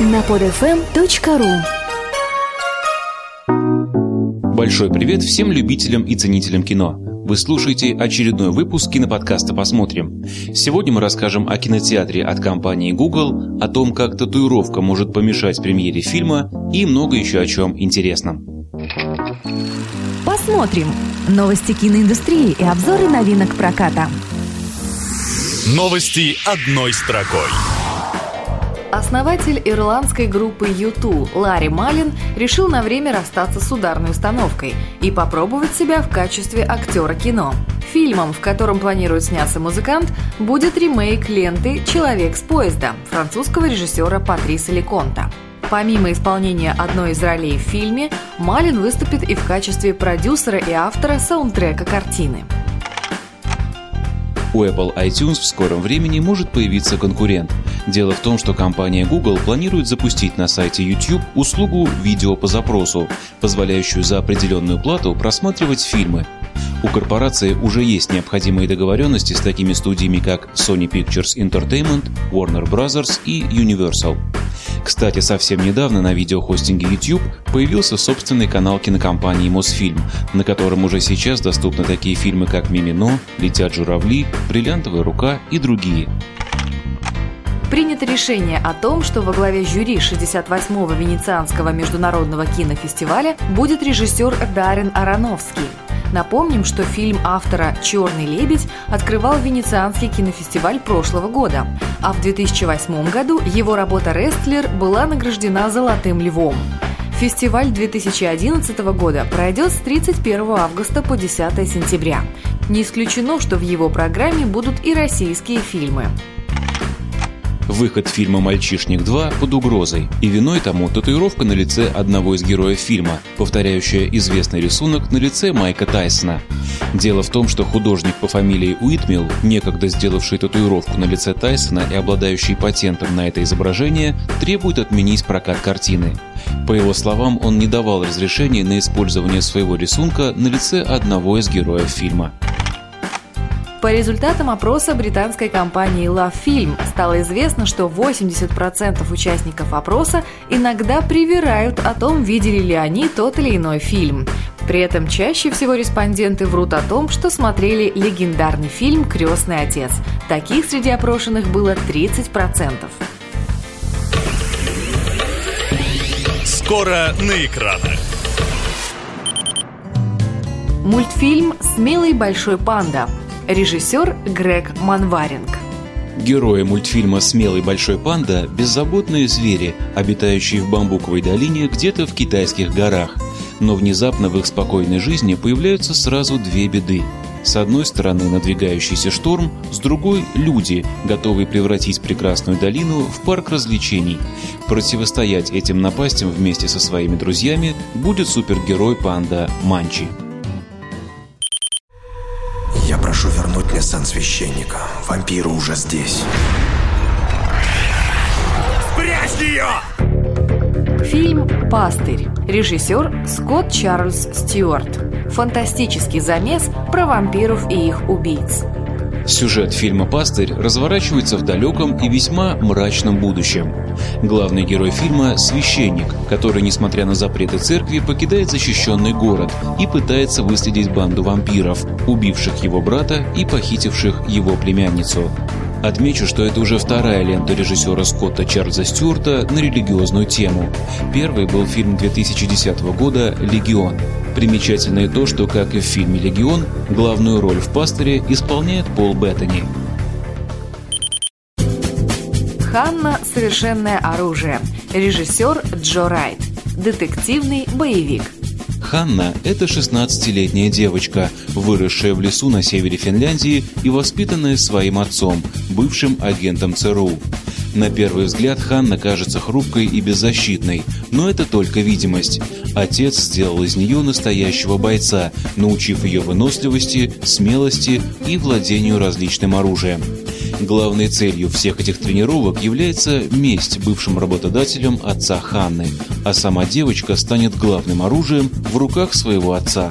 на podfm.ru Большой привет всем любителям и ценителям кино. Вы слушаете очередной выпуск киноподкаста «Посмотрим». Сегодня мы расскажем о кинотеатре от компании Google, о том, как татуировка может помешать премьере фильма и много еще о чем интересном. Посмотрим. Новости киноиндустрии и обзоры новинок проката. Новости одной строкой. Основатель ирландской группы U2 Ларри Малин решил на время расстаться с ударной установкой и попробовать себя в качестве актера кино. Фильмом, в котором планирует сняться музыкант, будет ремейк ленты «Человек с поезда» французского режиссера Патриса Леконта. Помимо исполнения одной из ролей в фильме, Малин выступит и в качестве продюсера и автора саундтрека картины. У Apple iTunes в скором времени может появиться конкурент. Дело в том, что компания Google планирует запустить на сайте YouTube услугу «Видео по запросу», позволяющую за определенную плату просматривать фильмы. У корпорации уже есть необходимые договоренности с такими студиями, как Sony Pictures Entertainment, Warner Bros. и Universal. Кстати, совсем недавно на видеохостинге YouTube появился собственный канал кинокомпании Мосфильм, на котором уже сейчас доступны такие фильмы, как «Мимино», «Летят журавли», «Бриллиантовая рука» и другие. Принято решение о том, что во главе жюри 68-го Венецианского международного кинофестиваля будет режиссер Даррен Аронофский. Напомним, что фильм автора «Черный лебедь» открывал Венецианский кинофестиваль прошлого года, а в 2008 году его работа «Рестлер» была награждена «Золотым львом». Фестиваль 2011 года пройдет с 31 августа по 10 сентября. Не исключено, что в его программе будут и российские фильмы. Выход фильма «Мальчишник 2» под угрозой, и виной тому татуировка на лице одного из героев фильма, повторяющая известный рисунок на лице Майка Тайсона. Дело в том, что художник по фамилии Уитмилл, некогда сделавший татуировку на лице Тайсона и обладающий патентом на это изображение, требует отменить прокат картины. По его словам, он не давал разрешения на использование своего рисунка на лице одного из героев фильма. По результатам опроса британской компании Love Film стало известно, что 80% участников опроса иногда привирают о том, видели ли они тот или иной фильм. При этом чаще всего респонденты врут о том, что смотрели легендарный фильм «Крестный отец». Таких среди опрошенных было 30%. Скоро на экранах. Мультфильм «Смелый большой панда» Режиссер Грег Манваринг. Герои мультфильма «Смелый большой панда» – беззаботные звери, обитающие в бамбуковой долине где-то в китайских горах. Но внезапно в их спокойной жизни появляются сразу две беды. С одной стороны надвигающийся шторм, с другой – люди, готовые превратить прекрасную долину в парк развлечений. Противостоять этим напастям вместе со своими друзьями будет супергерой панда Манчи. Прошу вернуть мне сан священника. Вампиры уже здесь. Спрячь ее! Фильм «Пастырь». Режиссер Скотт Чарльз Стюарт. Фантастический замес про вампиров и их убийц. Сюжет фильма «Пастырь» разворачивается в далеком и весьма мрачном будущем. Главный герой фильма – священник, который, несмотря на запреты церкви, покидает защищенный город и пытается выследить банду вампиров, убивших его брата и похитивших его племянницу. Отмечу, что это уже вторая лента режиссера Скотта Чарльза Стюарта на религиозную тему. Первый был фильм 2010 года «Легион». Примечательно и то, что, как и в фильме «Легион», главную роль в «Пастыре» исполняет Пол Беттани. Ханна «Совершенное оружие». Режиссер Джо Райт. Детективный боевик. Ханна – это 16-летняя девочка, выросшая в лесу на севере Финляндии и воспитанная своим отцом, бывшим агентом ЦРУ. На первый взгляд Ханна кажется хрупкой и беззащитной, но это только видимость. Отец сделал из нее настоящего бойца, научив ее выносливости, смелости и владению различным оружием. Главной целью всех этих тренировок является месть бывшим работодателям отца Ханны, а сама девочка станет главным оружием в руках своего отца.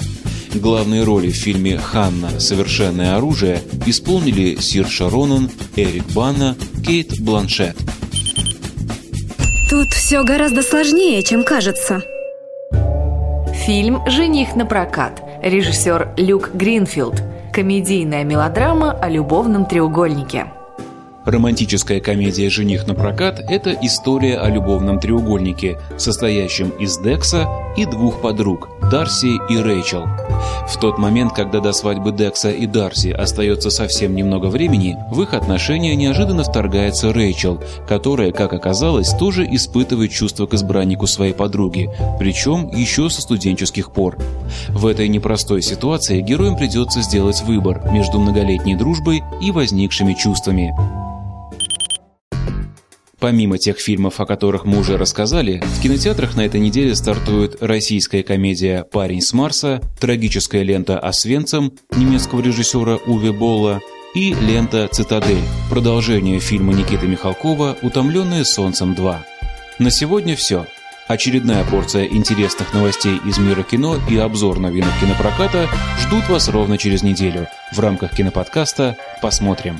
Главные роли в фильме «Ханна. Совершенное оружие» исполнили Сир Шаронан, Эрик Бана, Кейт Бланшет. Тут все гораздо сложнее, чем кажется. Фильм «Жених на прокат». Режиссер Люк Гринфилд. Комедийная мелодрама о любовном треугольнике. Романтическая комедия «Жених на прокат» — это история о любовном треугольнике, состоящем из Декса и двух подруг — Дарси и Рэйчел. В тот момент, когда до свадьбы Декса и Дарси остается совсем немного времени, в их отношения неожиданно вторгается Рэйчел, которая, как оказалось, тоже испытывает чувство к избраннику своей подруги, причем еще со студенческих пор. В этой непростой ситуации героям придется сделать выбор между многолетней дружбой и возникшими чувствами. Помимо тех фильмов, о которых мы уже рассказали, в кинотеатрах на этой неделе стартует российская комедия «Парень с Марса», трагическая лента «Освенцем» немецкого режиссера Уве Болла и лента «Цитадель» – продолжение фильма Никиты Михалкова «Утомленные солнцем 2». На сегодня все. Очередная порция интересных новостей из мира кино и обзор новинок кинопроката ждут вас ровно через неделю в рамках киноподкаста «Посмотрим».